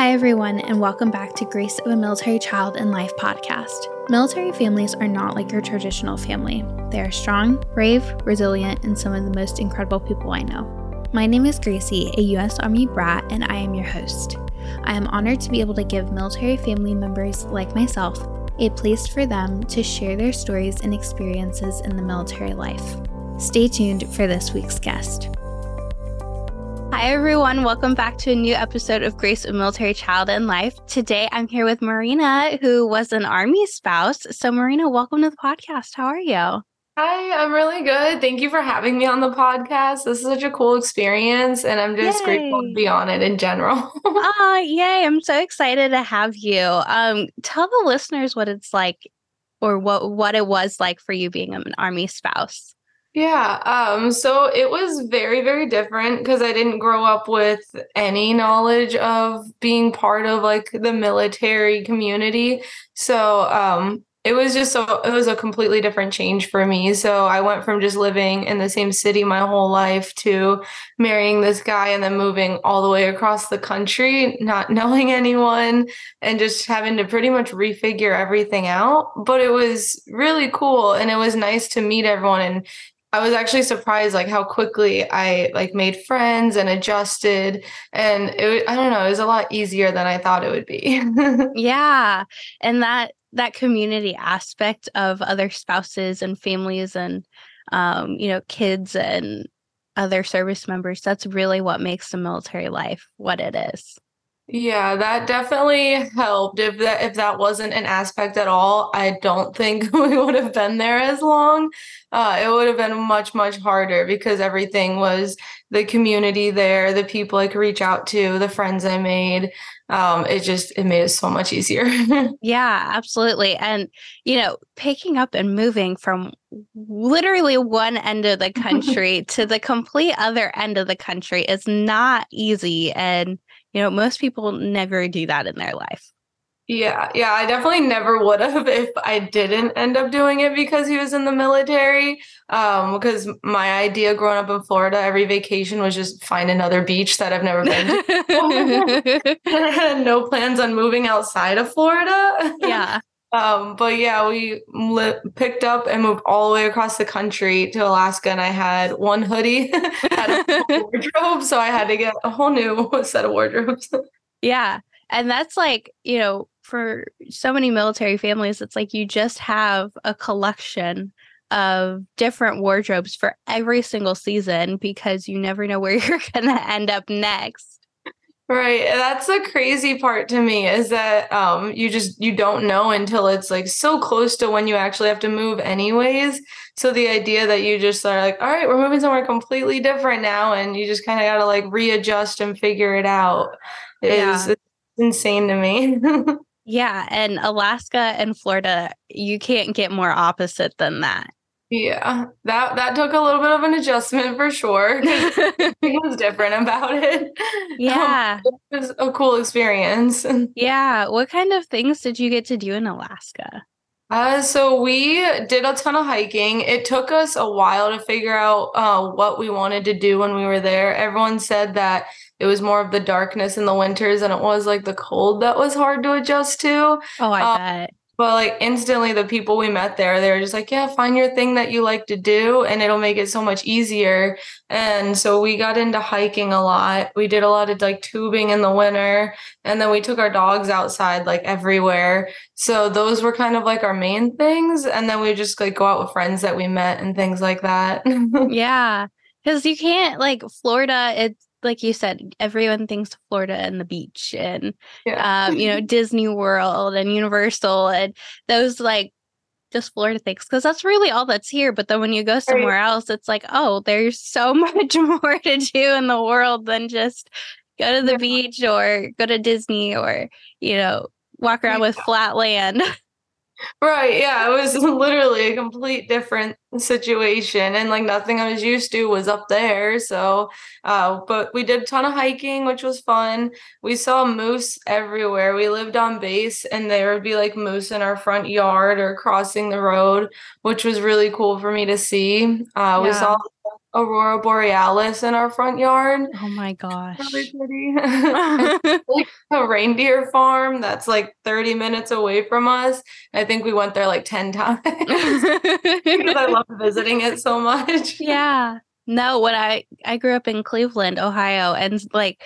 Hi, everyone, and welcome back to Grace of a Military Child and Life podcast. Military families are not like your traditional family. They are strong, brave, resilient, and some of the most incredible people I know. My name is Gracie, a U.S. Army brat, and I am your host. I am honored to be able to give military family members like myself a place for them to share their stories and experiences in the military life. Stay tuned for this week's guest. Hi, everyone. Welcome back to a new episode of Grace of Military Child and Life. Today, I'm here with Marina, who was an Army spouse. So, Marina, welcome to the podcast. How are you? Hi, I'm really good. Thank you for having me on the podcast. This is such a cool experience, and I'm just yay. grateful to be on it in general. oh, yay. I'm so excited to have you. Um, tell the listeners what it's like or what, what it was like for you being an Army spouse. Yeah. Um, so it was very, very different because I didn't grow up with any knowledge of being part of like the military community. So um it was just so it was a completely different change for me. So I went from just living in the same city my whole life to marrying this guy and then moving all the way across the country, not knowing anyone and just having to pretty much refigure everything out. But it was really cool and it was nice to meet everyone and I was actually surprised like how quickly I like made friends and adjusted and it I don't know, it was a lot easier than I thought it would be. yeah. And that that community aspect of other spouses and families and um, you know, kids and other service members, that's really what makes the military life what it is. Yeah, that definitely helped. If that if that wasn't an aspect at all, I don't think we would have been there as long. Uh, it would have been much much harder because everything was the community there, the people I could reach out to, the friends I made. Um, it just it made it so much easier. yeah, absolutely. And you know, picking up and moving from literally one end of the country to the complete other end of the country is not easy and you know, most people never do that in their life. Yeah, yeah, I definitely never would have if I didn't end up doing it because he was in the military. Um, because my idea growing up in Florida, every vacation was just find another beach that I've never been to. I had no plans on moving outside of Florida. Yeah. Um, but yeah, we li- picked up and moved all the way across the country to Alaska, and I had one hoodie, had a wardrobe, so I had to get a whole new set of wardrobes. yeah, and that's like you know, for so many military families, it's like you just have a collection of different wardrobes for every single season because you never know where you're going to end up next. Right. That's the crazy part to me is that um you just you don't know until it's like so close to when you actually have to move anyways. So the idea that you just are like, all right, we're moving somewhere completely different now and you just kind of got to like readjust and figure it out is yeah. insane to me. yeah, and Alaska and Florida, you can't get more opposite than that. Yeah, that that took a little bit of an adjustment for sure. it was different about it. Yeah, um, it was a cool experience. Yeah, what kind of things did you get to do in Alaska? Uh, so we did a ton of hiking. It took us a while to figure out uh, what we wanted to do when we were there. Everyone said that it was more of the darkness in the winters and it was like the cold that was hard to adjust to. Oh, I um, bet. But like instantly, the people we met there, they were just like, yeah, find your thing that you like to do, and it'll make it so much easier. And so we got into hiking a lot. We did a lot of like tubing in the winter, and then we took our dogs outside like everywhere. So those were kind of like our main things. And then we just like go out with friends that we met and things like that. yeah. Because you can't like Florida, it's like you said, everyone thinks Florida and the beach and yeah. um, you know, Disney World and Universal and those like just Florida things because that's really all that's here. But then when you go somewhere right. else, it's like, oh, there's so much more to do in the world than just go to the yeah. beach or go to Disney or, you know, walk around with flat land. Right. Yeah. It was literally a complete different situation. And like nothing I was used to was up there. So, uh, but we did a ton of hiking, which was fun. We saw moose everywhere. We lived on base and there would be like moose in our front yard or crossing the road, which was really cool for me to see. Uh, yeah. We saw aurora borealis in our front yard. Oh my gosh. Really pretty. like a reindeer farm that's like 30 minutes away from us. I think we went there like 10 times because I love visiting it so much. Yeah. No, when I I grew up in Cleveland, Ohio, and like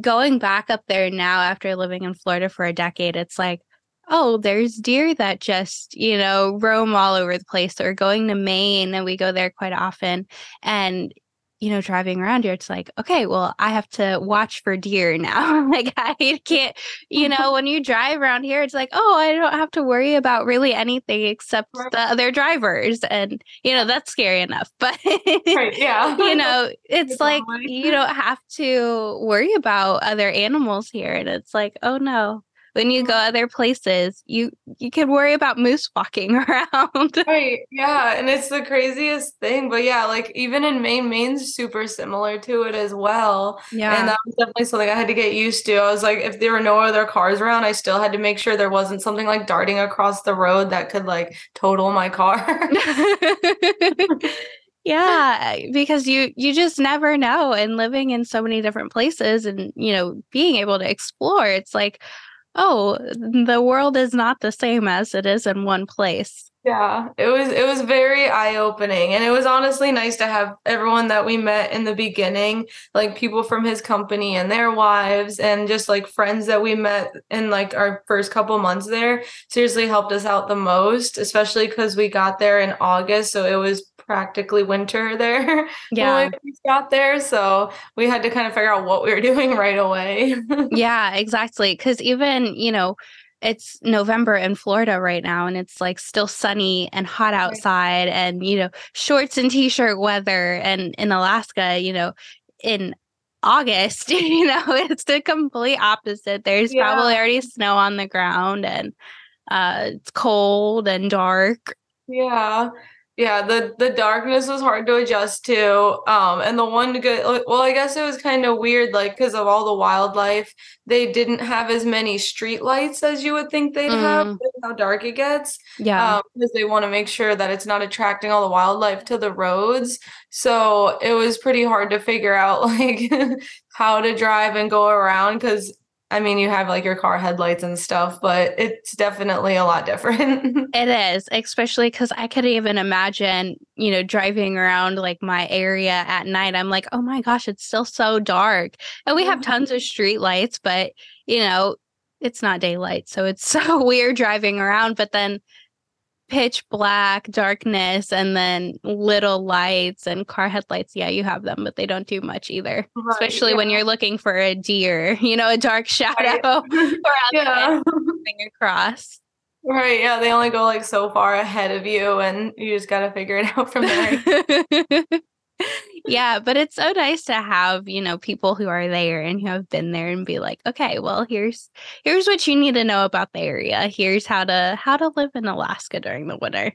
going back up there now after living in Florida for a decade, it's like, oh, there's deer that just, you know, roam all over the place or going to Maine and we go there quite often. And you know, driving around here, it's like, okay, well, I have to watch for deer now. like, I can't, you know, when you drive around here, it's like, oh, I don't have to worry about really anything except right. the other drivers. And, you know, that's scary enough. But, right, yeah, you know, it's like you don't have to worry about other animals here. And it's like, oh no, when you go other places, you you can worry about moose walking around. right. Yeah. And it's the craziest thing. But yeah, like even in Maine, Maine's super similar to it as well. Yeah. And that was definitely something I had to get used to. I was like, if there were no other cars around, I still had to make sure there wasn't something like darting across the road that could like total my car. yeah because you you just never know and living in so many different places and you know being able to explore it's like oh, the world is not the same as it is in one place. Yeah, it was it was very eye-opening and it was honestly nice to have everyone that we met in the beginning, like people from his company and their wives and just like friends that we met in like our first couple months there seriously helped us out the most, especially cuz we got there in August, so it was practically winter there yeah. when we got there. So we had to kind of figure out what we were doing right away. yeah, exactly. Because even, you know, it's November in Florida right now and it's like still sunny and hot outside and you know shorts and t-shirt weather and in Alaska you know in August you know it's the complete opposite there's yeah. probably already snow on the ground and uh it's cold and dark yeah yeah the the darkness was hard to adjust to um and the one good well i guess it was kind of weird like because of all the wildlife they didn't have as many street lights as you would think they'd mm. have how dark it gets yeah because um, they want to make sure that it's not attracting all the wildlife to the roads so it was pretty hard to figure out like how to drive and go around because I mean, you have like your car headlights and stuff, but it's definitely a lot different. it is, especially because I could even imagine, you know, driving around like my area at night. I'm like, oh my gosh, it's still so dark. And we have tons of street lights, but, you know, it's not daylight. So it's so weird driving around. But then pitch black darkness and then little lights and car headlights yeah you have them but they don't do much either right, especially yeah. when you're looking for a deer you know a dark shadow right. yeah. across right yeah they only go like so far ahead of you and you just got to figure it out from there yeah, but it's so nice to have, you know, people who are there and who have been there and be like, okay, well, here's here's what you need to know about the area. Here's how to how to live in Alaska during the winter.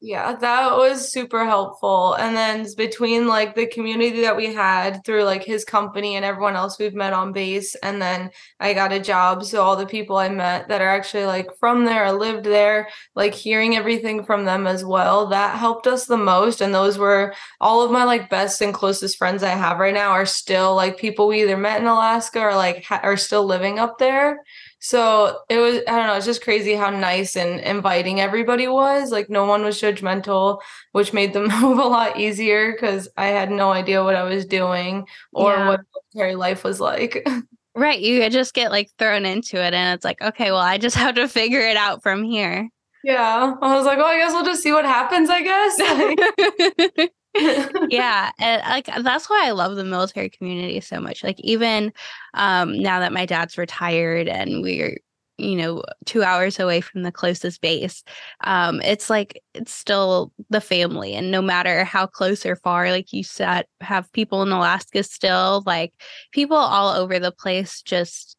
Yeah, that was super helpful. And then between like the community that we had through like his company and everyone else we've met on base, and then I got a job. So all the people I met that are actually like from there or lived there, like hearing everything from them as well, that helped us the most. And those were all of my like best and closest friends I have right now are still like people we either met in Alaska or like ha- are still living up there. So it was, I don't know, it's just crazy how nice and inviting everybody was. Like, no one was judgmental, which made the move a lot easier because I had no idea what I was doing or yeah. what military life was like. Right. You just get like thrown into it, and it's like, okay, well, I just have to figure it out from here. Yeah. I was like, oh, I guess we'll just see what happens, I guess. yeah and like that's why i love the military community so much like even um now that my dad's retired and we're you know two hours away from the closest base um it's like it's still the family and no matter how close or far like you said have people in alaska still like people all over the place just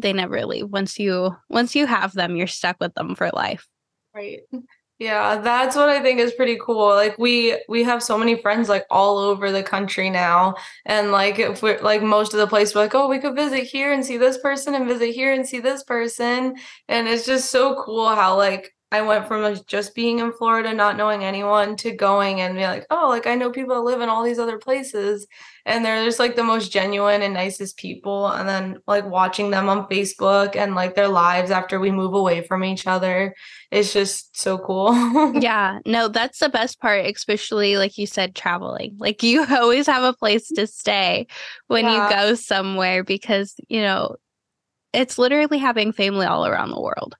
they never leave. Once you once you have them you're stuck with them for life. Right yeah, that's what I think is pretty cool. Like we we have so many friends like all over the country now. And like if we're like most of the place we're like, oh, we could visit here and see this person and visit here and see this person. And it's just so cool how like I went from just being in Florida, not knowing anyone, to going and be like, oh, like I know people that live in all these other places, and they're just like the most genuine and nicest people. And then like watching them on Facebook and like their lives after we move away from each other, it's just so cool. yeah, no, that's the best part, especially like you said, traveling. Like you always have a place to stay when yeah. you go somewhere because you know it's literally having family all around the world.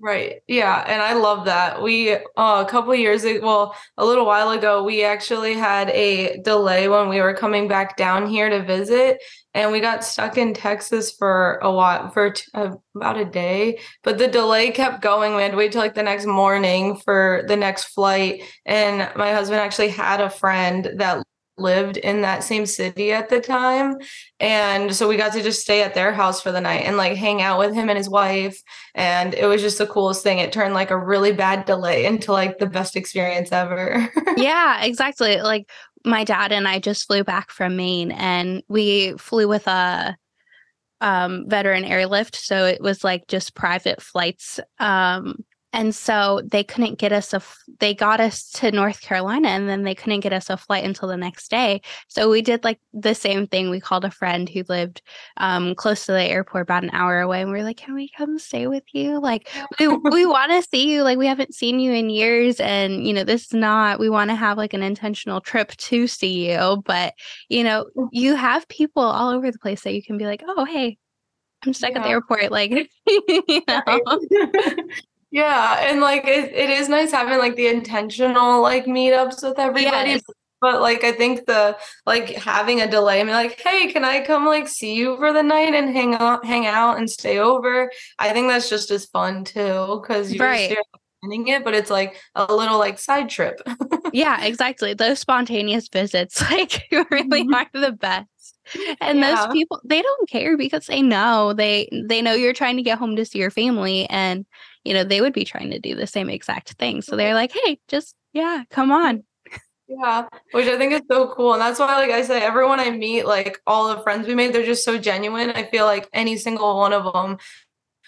Right. Yeah, and I love that. We uh, a couple years ago, well, a little while ago, we actually had a delay when we were coming back down here to visit, and we got stuck in Texas for a while for t- uh, about a day. But the delay kept going. We had to wait till like the next morning for the next flight, and my husband actually had a friend that lived in that same city at the time. And so we got to just stay at their house for the night and like hang out with him and his wife. And it was just the coolest thing. It turned like a really bad delay into like the best experience ever. Yeah exactly. Like my dad and I just flew back from Maine and we flew with a um, veteran airlift. So it was like just private flights um, and so they couldn't get us a they got us to North Carolina and then they couldn't get us a flight until the next day. So we did like the same thing. We called a friend who lived um, close to the airport about an hour away and we are like, "Can we come stay with you? Like we we want to see you. Like we haven't seen you in years and you know, this is not we want to have like an intentional trip to see you, but you know, you have people all over the place that you can be like, "Oh, hey, I'm stuck yeah. at the airport. Like, you know. Yeah, and like it, it is nice having like the intentional like meetups with everybody. Yes. But like I think the like having a delay and be like, hey, can I come like see you for the night and hang out, hang out and stay over? I think that's just as fun too because you're right. planning it, but it's like a little like side trip. yeah, exactly. Those spontaneous visits like really mm-hmm. are the best and yeah. those people they don't care because they know they they know you're trying to get home to see your family and you know, they would be trying to do the same exact thing. So they're like, hey, just, yeah, come on. Yeah, which I think is so cool. And that's why, like I say, everyone I meet, like all the friends we made, they're just so genuine. I feel like any single one of them,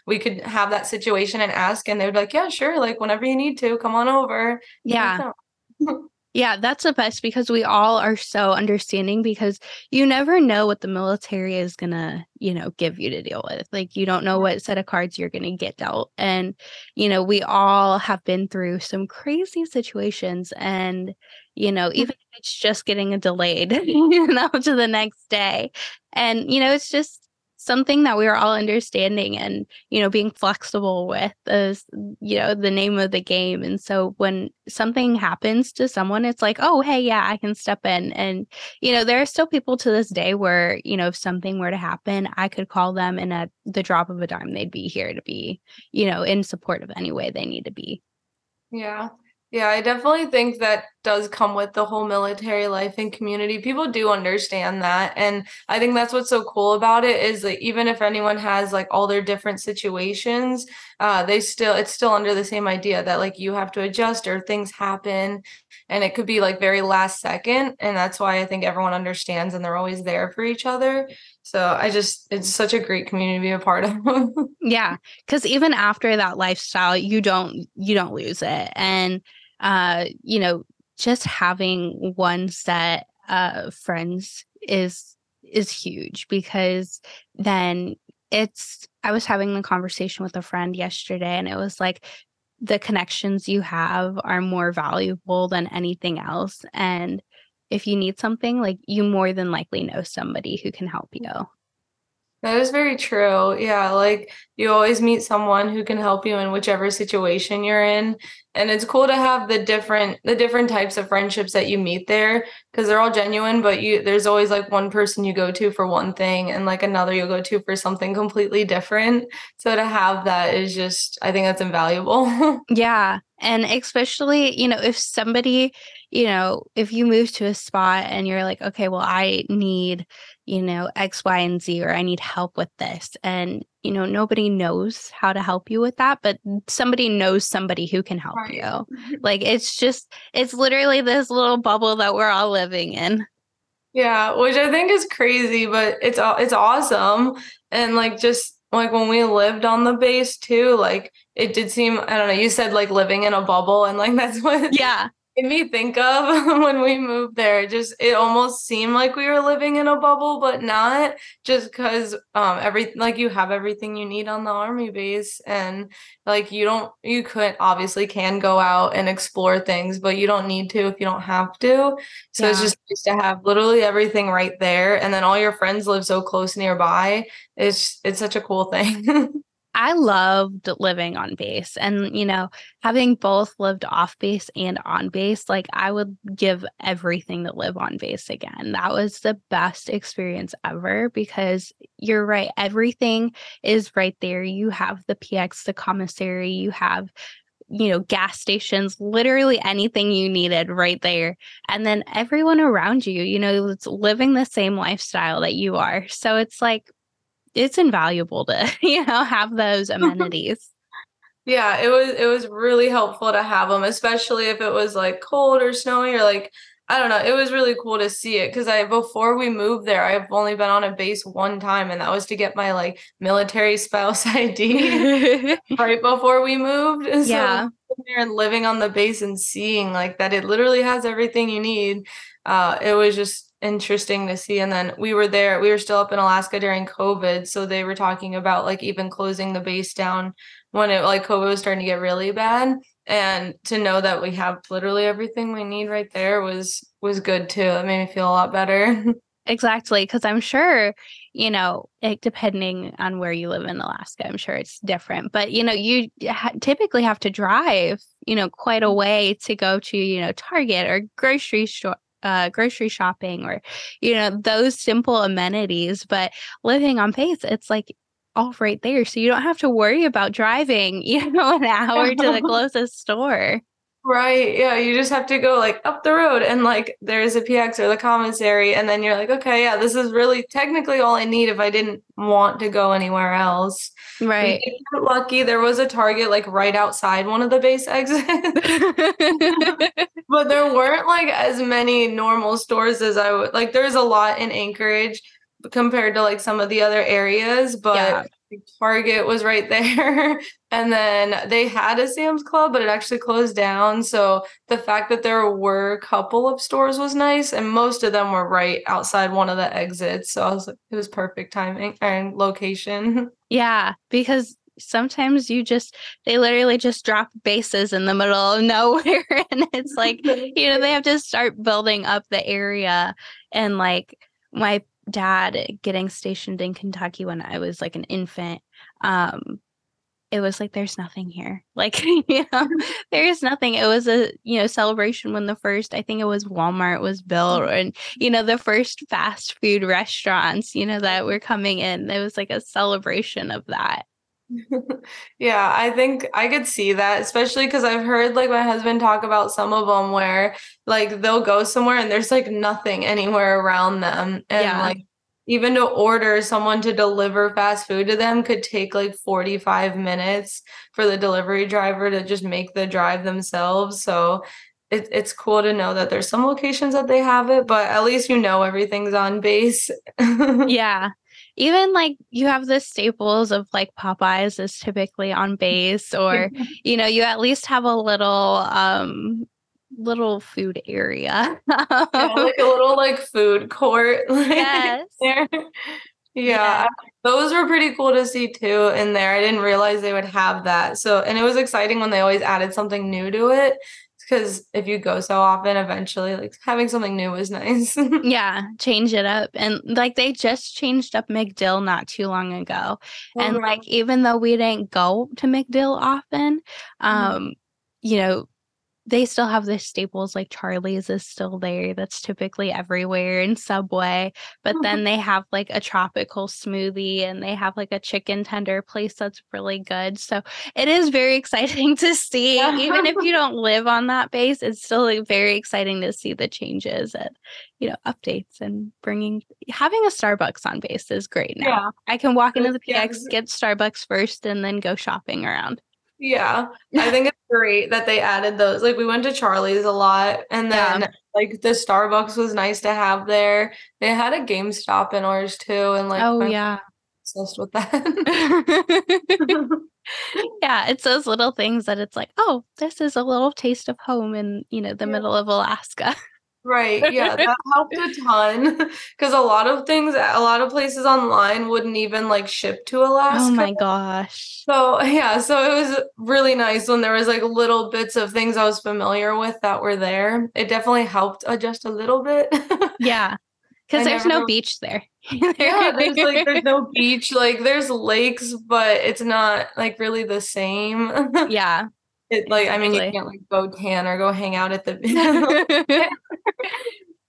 we could have that situation and ask, and they would be like, yeah, sure. Like whenever you need to, come on over. Yeah. Yeah, that's the best because we all are so understanding because you never know what the military is going to, you know, give you to deal with. Like you don't know what set of cards you're going to get dealt. And you know, we all have been through some crazy situations and you know, mm. even if it's just getting a delayed, you know, to the next day. And you know, it's just something that we are all understanding and you know being flexible with is you know the name of the game. And so when something happens to someone it's like oh hey yeah i can step in. And you know there are still people to this day where you know if something were to happen i could call them and at the drop of a dime they'd be here to be you know in support of any way they need to be. Yeah yeah, I definitely think that does come with the whole military life and community. People do understand that. And I think that's what's so cool about it is that even if anyone has like all their different situations, uh, they still, it's still under the same idea that like you have to adjust or things happen and it could be like very last second. And that's why I think everyone understands and they're always there for each other. So I just, it's such a great community to be a part of. yeah. Cause even after that lifestyle, you don't, you don't lose it. And, uh, you know, just having one set of friends is is huge because then it's I was having the conversation with a friend yesterday and it was like the connections you have are more valuable than anything else and if you need something like you more than likely know somebody who can help mm. you that is very true. Yeah, like you always meet someone who can help you in whichever situation you're in. And it's cool to have the different the different types of friendships that you meet there because they're all genuine, but you there's always like one person you go to for one thing and like another you'll go to for something completely different. So to have that is just I think that's invaluable. yeah. And especially, you know, if somebody, you know, if you move to a spot and you're like, okay, well, I need you know, X, Y, and Z, or I need help with this. And, you know, nobody knows how to help you with that, but somebody knows somebody who can help right. you. Mm-hmm. Like it's just, it's literally this little bubble that we're all living in. Yeah, which I think is crazy, but it's it's awesome. And like just like when we lived on the base too, like it did seem I don't know, you said like living in a bubble and like that's what Yeah. Made me think of when we moved there. Just it almost seemed like we were living in a bubble, but not just because um every like you have everything you need on the army base and like you don't you could obviously can go out and explore things, but you don't need to if you don't have to. So it's just nice to have literally everything right there and then all your friends live so close nearby. It's it's such a cool thing. I loved living on base and, you know, having both lived off base and on base, like I would give everything to live on base again. That was the best experience ever because you're right. Everything is right there. You have the PX, the commissary, you have, you know, gas stations, literally anything you needed right there. And then everyone around you, you know, it's living the same lifestyle that you are. So it's like, it's invaluable to you know have those amenities Yeah, it was it was really helpful to have them, especially if it was like cold or snowy or like I don't know. It was really cool to see it because I before we moved there, I've only been on a base one time, and that was to get my like military spouse ID right before we moved. So yeah there and living on the base and seeing like that it literally has everything you need. Uh, it was just interesting to see. And then we were there, we were still up in Alaska during COVID. So they were talking about like even closing the base down when it like COVID was starting to get really bad. And to know that we have literally everything we need right there was was good too. It made me feel a lot better. exactly because i'm sure you know it, depending on where you live in alaska i'm sure it's different but you know you ha- typically have to drive you know quite a mm-hmm. way to go to you know target or grocery store uh, grocery shopping or you know those simple amenities but living on pace, it's like all right there. So you don't have to worry about driving you know an hour to the closest store Right. Yeah. You just have to go like up the road and like there's a PX or the commissary. And then you're like, okay, yeah, this is really technically all I need if I didn't want to go anywhere else. Right lucky. There was a Target like right outside one of the base exits, but there weren't like as many normal stores as I would like. There's a lot in Anchorage compared to like some of the other areas, but Yeah. Target was right there. and then they had a Sam's Club, but it actually closed down. So the fact that there were a couple of stores was nice, and most of them were right outside one of the exits. So I was it was perfect timing and location. Yeah, because sometimes you just they literally just drop bases in the middle of nowhere and it's like you know they have to start building up the area and like my dad getting stationed in Kentucky when I was like an infant um it was like there's nothing here. Like you know there's nothing. It was a you know celebration when the first i think it was walmart was built and you know the first fast food restaurants you know that were coming in it was like a celebration of that yeah, I think I could see that, especially because I've heard like my husband talk about some of them where like they'll go somewhere and there's like nothing anywhere around them. And Yeah. like even to order someone to deliver fast food to them could take like 45 minutes for the delivery driver to just make the drive themselves. So it, it's cool to know that there's some locations that they have it, but at least you know everything's on base. yeah even like you have the staples of like popeyes is typically on base or you know you at least have a little um little food area Yeah, like a little like food court. like, yes there. Yeah, Yeah. those were pretty cool to see too in there. I didn't realize they would have that. So, and it was exciting when they always added something new to it because if you go so often, eventually, like having something new was nice. yeah change it up and like they just changed up MacDill not too long ago and Mhm. like even though we didn't go to MacDill often um you know they still have their staples like charlie's is still there that's typically everywhere in subway but mm-hmm. then they have like a tropical smoothie and they have like a chicken tender place that's really good so it is very exciting to see Yeah. even if you don't live on that base it's still like, very exciting to see the changes and you know updates and bringing having a starbucks on base is great now yeah, i can walk into the Yeah. px get starbucks first and then go shopping around yeah. I think it's great that they added those. Like we went to Charlie's a lot, and Yeah. then like the Starbucks was nice to have there. They had a GameStop in ours too, and like oh yeah obsessed with that. yeah, it's those little things that it's like, oh, this is a little taste of home in, you know, the yeah. middle of Alaska. Right. Yeah, that helped a ton because a lot of things, a lot of places online wouldn't even like ship to oh Alaska. Oh my gosh. So, yeah, so it was really nice when there was like little bits of things I was familiar with that were there. It definitely helped adjust a little bit. yeah. Because there's no beach there. yeah, there's like there's no beach. Like there's lakes, but it's not like really the same. yeah. It like I mean you can't like go tan or go hang out at the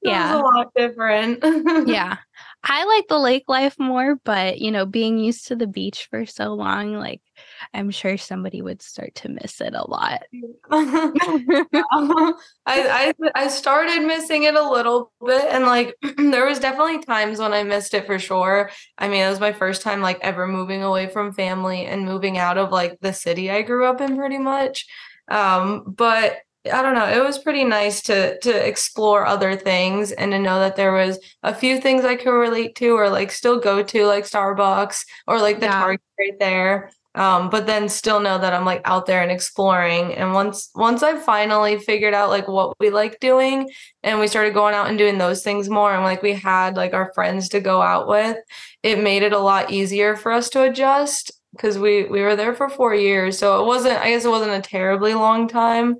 yeah. It's a lot different. yeah. I like the lake life more, but you know, being used to the beach for so long, like I'm sure somebody would start to miss it a lot. I, I I started missing it a little bit, and like there was definitely times when I missed it for sure. I mean, it was my first time like ever moving away from family and moving out of like the city I grew up in, pretty much. Um, but I don't know. It was pretty nice to to explore other things and to know that there was a few things I could relate to or like still go to like Starbucks or like the yeah. Target right there. Um, but then still know that I'm like out there and exploring. And once once I finally figured out like what we like doing and we started going out and doing those things more and like we had like our friends to go out with, it made it a lot easier for us to adjust because we we were there for four years. So it wasn't I guess it wasn't a terribly long time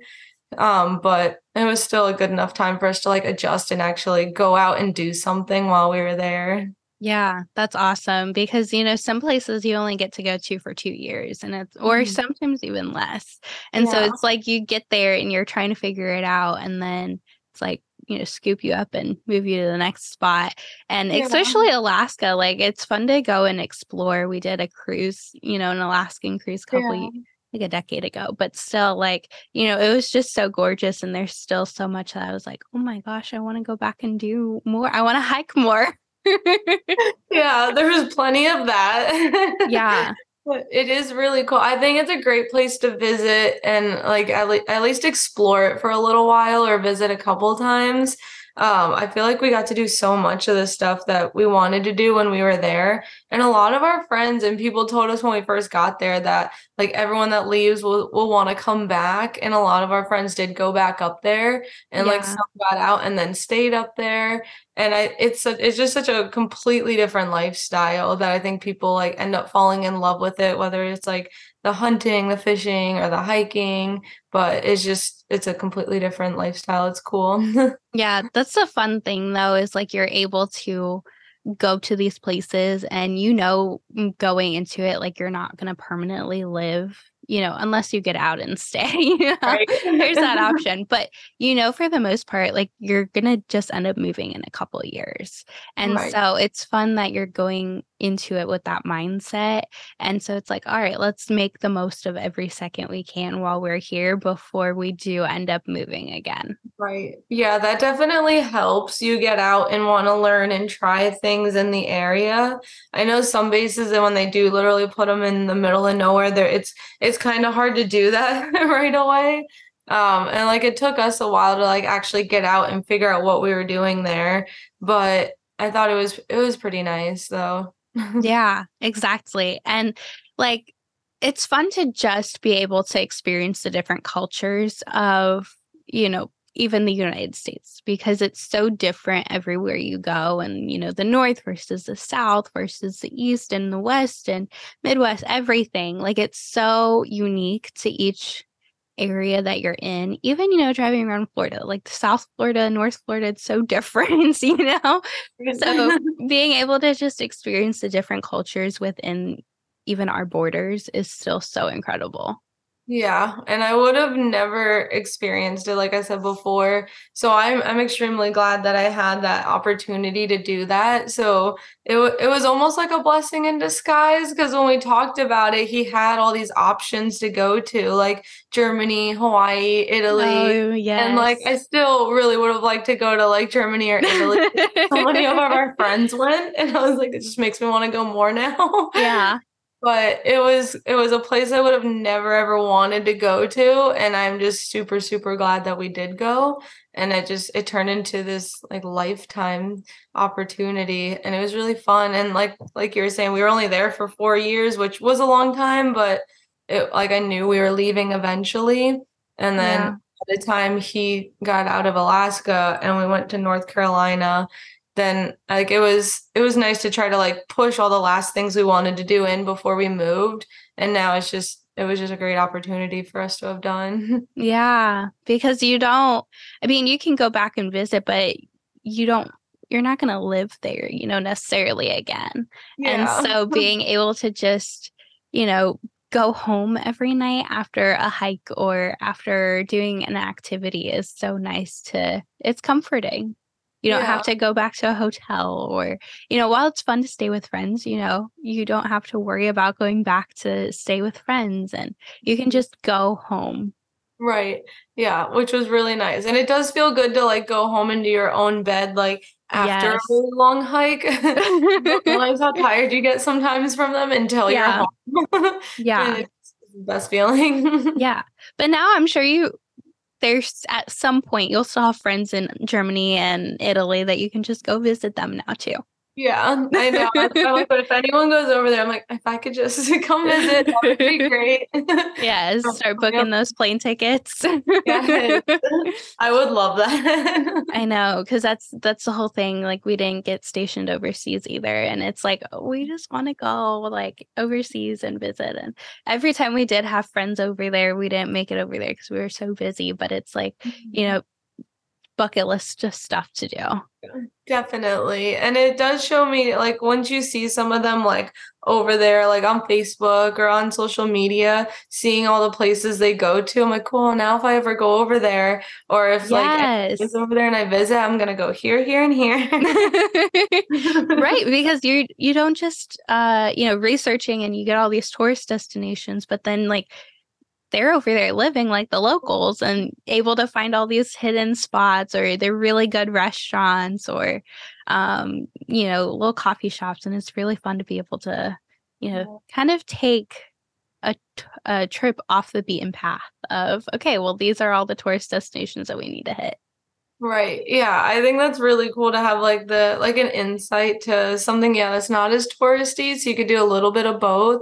um, but it was still a good enough time for us to like adjust and actually go out and do something while we were there. Yeah, that's awesome because you know some places you only get to go to for 2 years and it's or mm. sometimes even less. And yeah. so it's like you get there and you're trying to figure it out and then it's like you know scoop you up and move you to the next spot and yeah. especially alaska like it's fun to go and explore we did a cruise you know an alaskan cruise couple yeah like a decade ago, but still, like, you know, it was just so gorgeous. And there's still so much that I was like, oh my gosh, I want to go back and do more. I want to hike more. yeah, there was plenty of that. yeah. It is really cool. I think it's a great place to visit and like at, le- at least explore it for a little while or visit a couple times um, I feel like we got to do so much of the stuff that we wanted to do when we were there. And a lot of our friends and people told us when we first got there that like everyone that leaves will, will want to come back. And a lot of our friends did go back up there and yeah. like some got out and then stayed up there. And I, it's a, it's just such a completely different lifestyle that I think people like end up falling in love with it, whether it's like the hunting, the fishing, or the hiking. But it's just it's a completely different lifestyle. It's cool. yeah, that's the fun thing though, is like you're able to go to these places and you know mm, going into it like you're not going to permanently live you know, unless you get out and stay. You know? right. There's that option. But you know, for the most part, like you're gonna just end up moving in a couple years. And right. so it's fun that you're going into it with that mindset. And so it's like, all right, let's make the most of every second we can while we're here before we do end up moving again. Right. Yeah, that definitely helps you get out and want to learn and try things in the area. I know some bases and when they do literally put them in the middle of nowhere, there it's it's kind of hard to do that right away. Um, and like it took us a while to like actually get out and figure out what we were doing there. But I thought it was it was pretty nice though. yeah, exactly. And like it's fun to just be able to experience the different cultures of, you know, even the United States because it's so different everywhere you go. And, you know, the North versus the South versus the East and the West and Midwest, everything. Like it's so unique to each area that you're in. Even, you know, driving around Florida, like South Florida, North Florida, it's so different, you know? so being able to just experience the different cultures within even our borders is still so incredible. Yeah, and I would have never experienced it like I said before. So I'm I'm extremely glad that I had that opportunity to do that. So it it was almost like a blessing in disguise because when we talked about it, he had all these options to go to like Germany, Hawaii, Italy. Oh, yes. And like I still really would have liked to go to like Germany or Italy. so many of our friends went and I was like it just makes me want to go more now. Yeah. But it was it was a place I would have never ever wanted to go to and I'm just super super glad that we did go and it just it turned into this like lifetime opportunity and it was really fun and like like you were saying we were only there for 4 years which was a long time but it like I knew we were leaving eventually and then yeah. by the time he got out of Alaska and we went to North Carolina then like it was it was nice to try to like push all the last things we wanted to do in before we moved. And now it's just it was just a great opportunity for us to have done. Yeah because you don't i mean you can go back and visit but you don't you're not going to live there you know necessarily again. Yeah. and so being able to just you know go home every night after a hike or after doing an activity is so nice to it's comforting you don't yeah. have to go back to a hotel or, you know, while it's fun to stay with friends, you know, you don't have to worry about going back to stay with friends and you can just go home. Right. Yeah, which was really nice. And it does feel good to like go home into your own bed like after yes. a really long hike. realize how tired you get sometimes from them until yeah. you're home. yeah. best feeling. yeah. But now I'm sure you there's at some point you'll still have friends in Germany and Italy that you can just go visit them now too. Yeah, I know. but if anyone goes over there, I'm like, if I could just come visit, that would be great. yeah, start booking those plane tickets. yes. I would love that. I know, because that's that's the whole thing. Like, we didn't get stationed overseas either, and it's like we just want to go like overseas and visit. And every time we did have friends over there, we didn't make it over there because we were so busy. But it's like, mm-hmm. you know, bucket list just stuff to do. Definitely. And it does show me like once you see some of them like over there, like on Facebook or on social media, seeing all the places they go to, I'm like, cool, now if I ever go over there or if yes. like is over there and I visit, I'm gonna go here, here, and here. right. Because you you don't just uh, you know, researching and you get all these tourist destinations, but then like they're over there living like the locals and able to find all these hidden spots or they're really good restaurants or um, you know little coffee shops and it's really fun to be able to you know kind of take a, a trip off the beaten path of okay well these are all the tourist destinations that we need to hit Right. Yeah. I think that's really cool to have like the like an insight to something, yeah, that's not as touristy. So you could do a little bit of both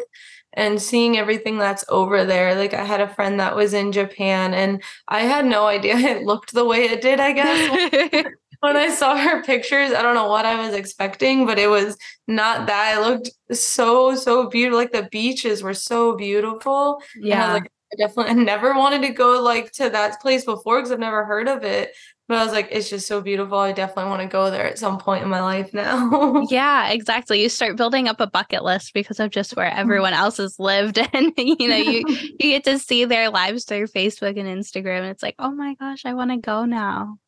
and seeing everything that's over there. Like I had a friend that was in Japan and I had no idea it looked the way it did, I guess. when I saw her pictures, I don't know what I was expecting, but it was not that. It looked so, so beautiful. Like the beaches were so beautiful. Yeah. I like, I definitely never wanted to go like to that place before because I've never heard of it. But I was like, it's just so beautiful. I definitely want to go there at some point in my life now. yeah, exactly. You start building up a bucket list because of just where mm-hmm. everyone else has lived. And you know, you you get to see their lives through Facebook and Instagram. And it's like, oh my gosh, I want to go now.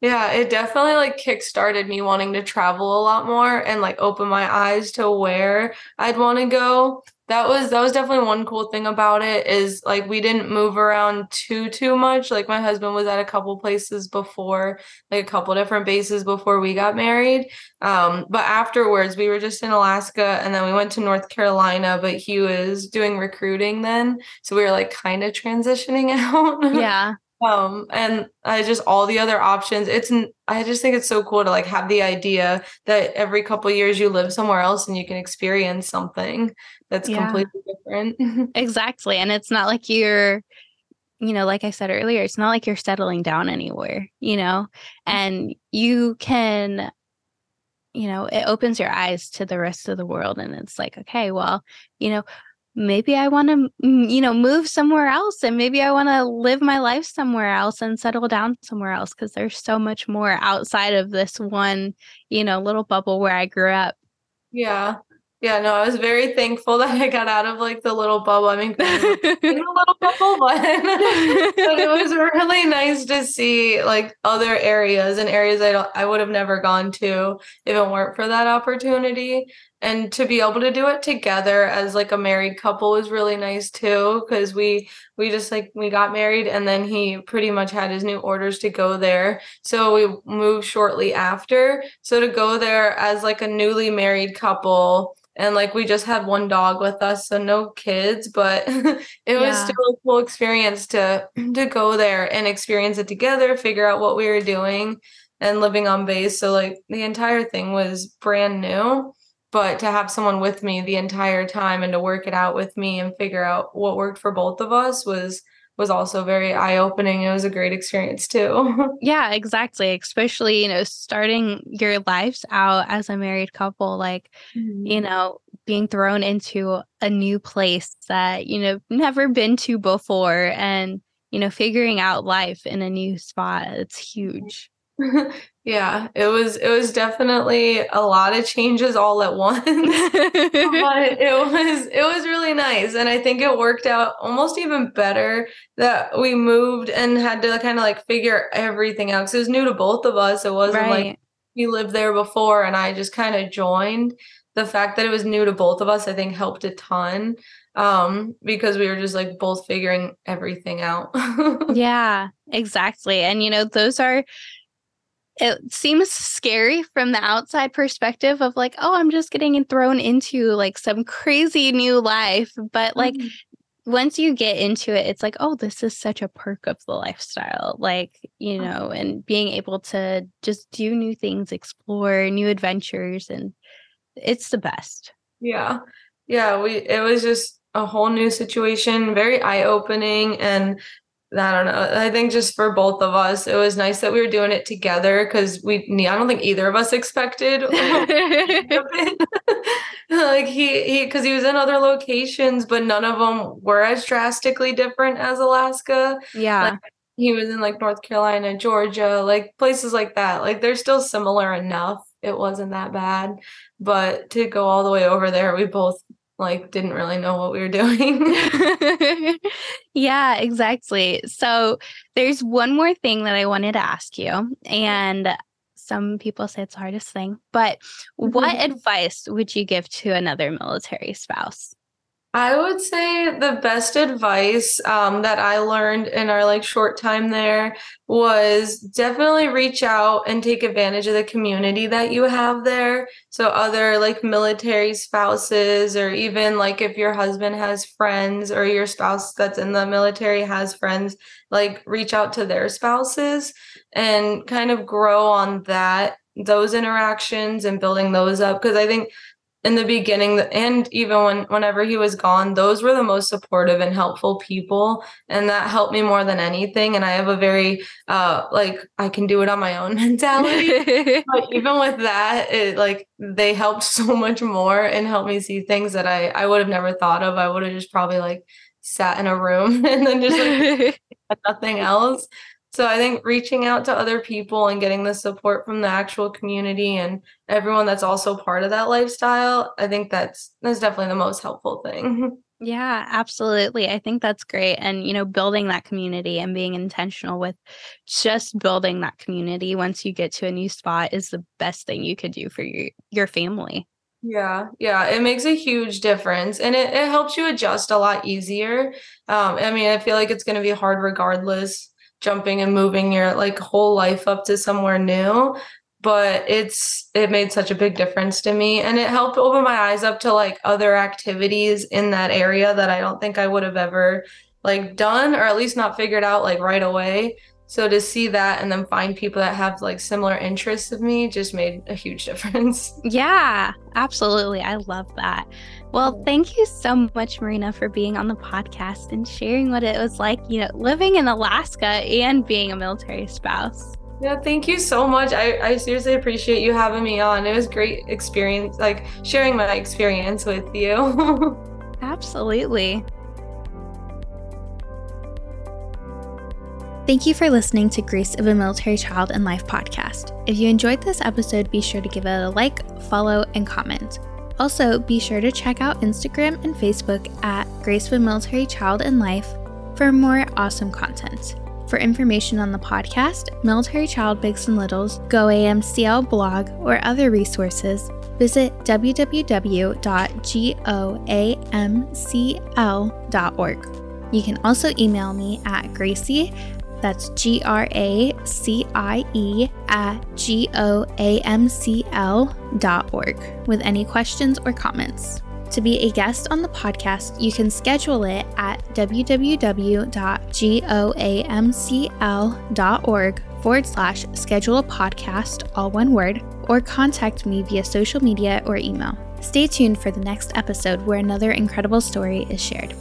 Yeah, it definitely like kickstarted me wanting to travel a lot more and like open my eyes to where I'd want to go. That was that was definitely one cool thing about it is like we didn't move around too too much. Like my husband was at a couple places before like a couple different bases before we got married. Um but afterwards we were just in alaska and then we went to north carolina but he was doing recruiting then. So we were like kind of transitioning out. Yeah um and i just all the other options it's i just think it's so cool to like have the idea that every couple years you live somewhere else and you can experience something that's yeah. completely different exactly and it's not like you're you know like i said earlier it's not like you're settling down anywhere you know mm-hmm. and you can you know it opens your eyes to the rest of the world and it's like okay well you know maybe I want to, you know, move somewhere else and maybe I want to live my life somewhere else and settle down somewhere else because there's so much more outside of this one, you know, little bubble where I grew up. Yeah. Yeah, no, I was very thankful that I got out of like the little bubble. I mean, in a little bubble, but, but it was really nice to see like other areas and areas I don't, I would have never gone to if it weren't for that opportunity. And to be able to do it together as like a married couple was really nice too because we we just like we got married and then he pretty much had his new orders to go there. So we moved shortly after. So to go there as like a newly married couple and like we just had one dog with us so no kids but it yeah. was still a cool experience to to go there and experience it together figure out what we were doing and living on base. So like the entire thing was brand new but to have someone with me the entire time and to work it out with me and figure out what worked for both of us was was also very eye-opening. It was a great experience too. Yeah exactly especially you know starting your lives out as a married couple like mm-hmm. you know being thrown into a new place that you know never been to before and you know figuring out life in a new spot it's huge yeah, it was it was definitely a lot of changes all at once. but it was it was really nice and I think it worked out almost even better that we moved and had to kind of like figure everything out cuz it was new to both of us. It wasn't right. like we lived there before and I just kind of joined. The fact that it was new to both of us I think helped a ton um because we were just like both figuring everything out. yeah, exactly. And you know, those are it seems scary from the outside perspective of like, oh, I'm just getting thrown into like some crazy new life. But like mm-hmm. once you get into it, it's like, oh, this is such a perk of the lifestyle. Like, you uh-huh. know, and being able to just do new things, explore new adventures, and it's the best. Yeah. Yeah. We, it was just a whole new situation, very eye opening. And I don't know. I think just for both of us, it was nice that we were doing it together because we. I don't think either of us expected. like he he because he was in other locations, but none of them were as drastically different as Alaska. Yeah. Like, he was in like North Carolina, Georgia, like places like that. Like they're still similar enough. It wasn't that bad. But to go all the way over there, we both like didn't really know what we were doing. yeah, exactly. So there's one more thing that I wanted to ask you. And some people say it's the hardest thing, but what mm-hmm. advice would you give to another military spouse? I would say the best advice um, that I learned in our like short time there was definitely reach out and take advantage of the community that you have there. So other like military spouses, or even like if your husband has friends or your spouse that's in the military has friends, like reach out to their spouses and kind of grow on that those interactions and building those up because I think in the beginning and even when whenever he was gone those were the most supportive and helpful people and that helped me more than anything and i have a very uh like i can do it on my own mentality. But even with that it like they helped so much more and helped me see things that i i would have never thought of. I would have just probably like sat in a room and then just like nothing else so I think reaching out to other people and getting the support from the actual community and everyone that's also part of that lifestyle, I think that's that's definitely the most helpful thing. Yeah, absolutely. I think that's great. And, you know, building that community and being intentional with just building that community once you get to a new spot is the best thing you could do for your, your family. Yeah, yeah, it makes a huge difference and it, it helps you adjust a lot easier. Um, I mean, I feel like it's going to be hard regardless jumping and moving your like whole life up to somewhere new but it's it made such a big difference to me and it helped open my eyes up to like other activities in that area that I don't think I would have ever like done or at least not figured out like right away so to see that and then find people that have like similar interests of me just made a huge difference. Yeah, absolutely. I love that. Well, thank you so much, Marina, for being on the podcast and sharing what it was like, you know, living in Alaska and being a military spouse. Yeah, thank you so much. I, I seriously appreciate you having me on. It was great experience, like sharing my experience with you. Absolutely. Thank you for listening to Grace of a Military Child and Life podcast. If you enjoyed this episode, be sure to give it a like, follow, and comment. Also, be sure to check out Instagram and Facebook at Grace of Military Child and Life for more awesome content. For information on the podcast, Military Child Bigs and Littles, Go AMCL blog, or other resources, visit www.goamcl.org. You can also email me at Gracie, that's G R A C I E, at G O A M C L dot org with any questions or comments. To be a guest on the podcast, you can schedule it at www.goamcl.org forward slash schedule a podcast, all one word, or contact me via social media or email. Stay tuned for the next episode where another incredible story is shared.